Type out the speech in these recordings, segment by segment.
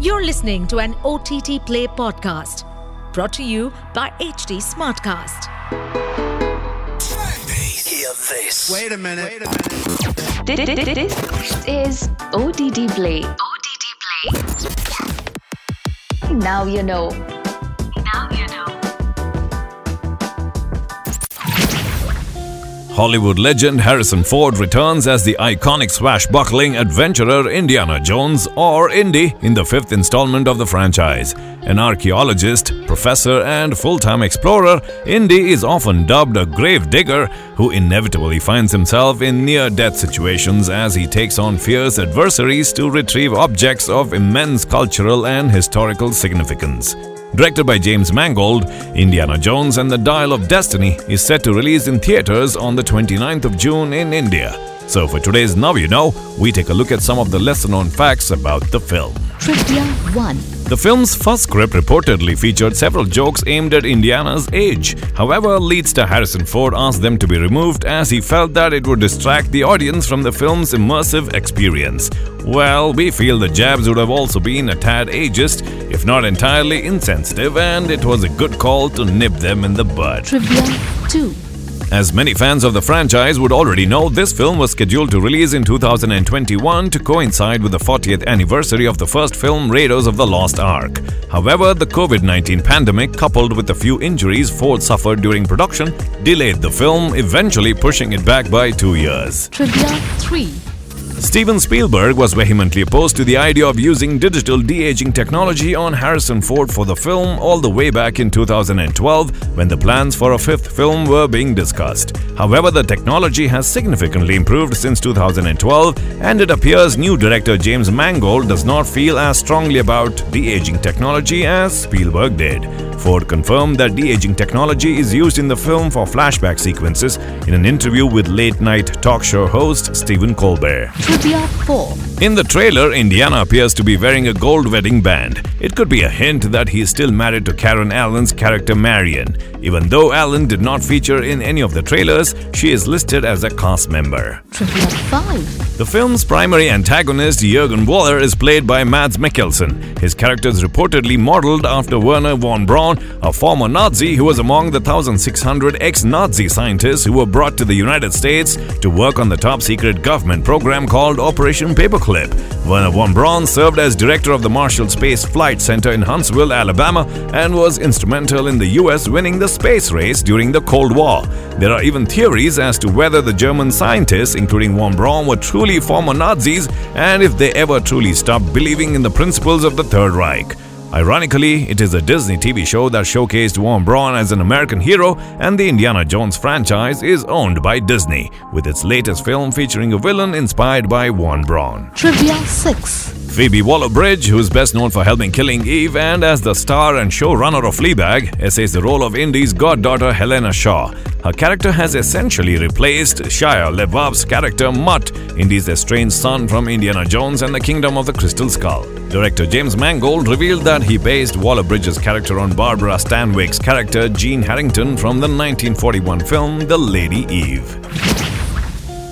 You're listening to an OTT Play podcast brought to you by HT Smartcast. Hear this. Wait a minute. Wait a minute. This is OTT Play. OTT Play. Now you know. Hollywood legend Harrison Ford returns as the iconic swashbuckling adventurer Indiana Jones, or Indy, in the fifth installment of the franchise. An archaeologist, professor, and full time explorer, Indy is often dubbed a grave digger who inevitably finds himself in near death situations as he takes on fierce adversaries to retrieve objects of immense cultural and historical significance. Directed by James Mangold, Indiana Jones and the Dial of Destiny is set to release in theaters on the 29th of June in India. So for today's Now You Know, we take a look at some of the lesser known facts about the film. Trivia 1. The film's first script reportedly featured several jokes aimed at Indiana's age. However, lead star Harrison Ford asked them to be removed as he felt that it would distract the audience from the film's immersive experience. Well, we feel the jabs would have also been a tad ageist, if not entirely insensitive, and it was a good call to nip them in the bud. Trivia 2. As many fans of the franchise would already know, this film was scheduled to release in 2021 to coincide with the 40th anniversary of the first film, Raiders of the Lost Ark. However, the COVID 19 pandemic, coupled with the few injuries Ford suffered during production, delayed the film, eventually pushing it back by two years. Trivia 3. Steven Spielberg was vehemently opposed to the idea of using digital de aging technology on Harrison Ford for the film all the way back in 2012 when the plans for a fifth film were being discussed. However, the technology has significantly improved since 2012, and it appears new director James Mangold does not feel as strongly about de aging technology as Spielberg did. Ford confirmed that de aging technology is used in the film for flashback sequences in an interview with late night talk show host Stephen Colbert. Trivia 4. In the trailer, Indiana appears to be wearing a gold wedding band. It could be a hint that he is still married to Karen Allen's character Marion. Even though Allen did not feature in any of the trailers, she is listed as a cast member. Trivia 5. The film's primary antagonist, Jurgen Voller, is played by Mads Mikkelsen. His character is reportedly modeled after Wernher von Braun, a former Nazi who was among the 1,600 ex Nazi scientists who were brought to the United States to work on the top secret government program called Operation Paperclip. Wernher von Braun served as director of the Marshall Space Flight Center in Huntsville, Alabama, and was instrumental in the US winning the space race during the Cold War. There are even theories as to whether the German scientists, including von Braun, were truly former Nazis and if they ever truly stopped believing in the principles of the Third Reich. Ironically, it is a Disney TV show that showcased Von Braun as an American hero, and the Indiana Jones franchise is owned by Disney, with its latest film featuring a villain inspired by Von Braun. Trivia 6. Phoebe Waller-Bridge, who is best known for helping Killing Eve and as the star and showrunner of Fleabag, essays the role of Indy's goddaughter Helena Shaw. Her character has essentially replaced Shia LaBeouf's character Mutt, Indy's estranged son from Indiana Jones and the Kingdom of the Crystal Skull. Director James Mangold revealed that he based Waller-Bridge's character on Barbara Stanwyck's character Jean Harrington from the 1941 film The Lady Eve.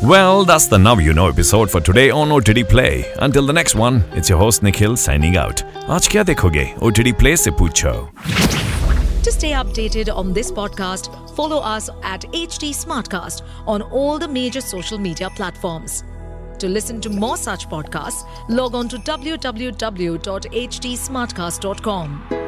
Well, that's the Now You Know episode for today on OTT Play. Until the next one, it's your host Nikhil signing out. Aaj kya देखोगे? OTT Play se poochho. To stay updated on this podcast, follow us at HT Smartcast on all the major social media platforms. To listen to more such podcasts, log on to www.htsmartcast.com.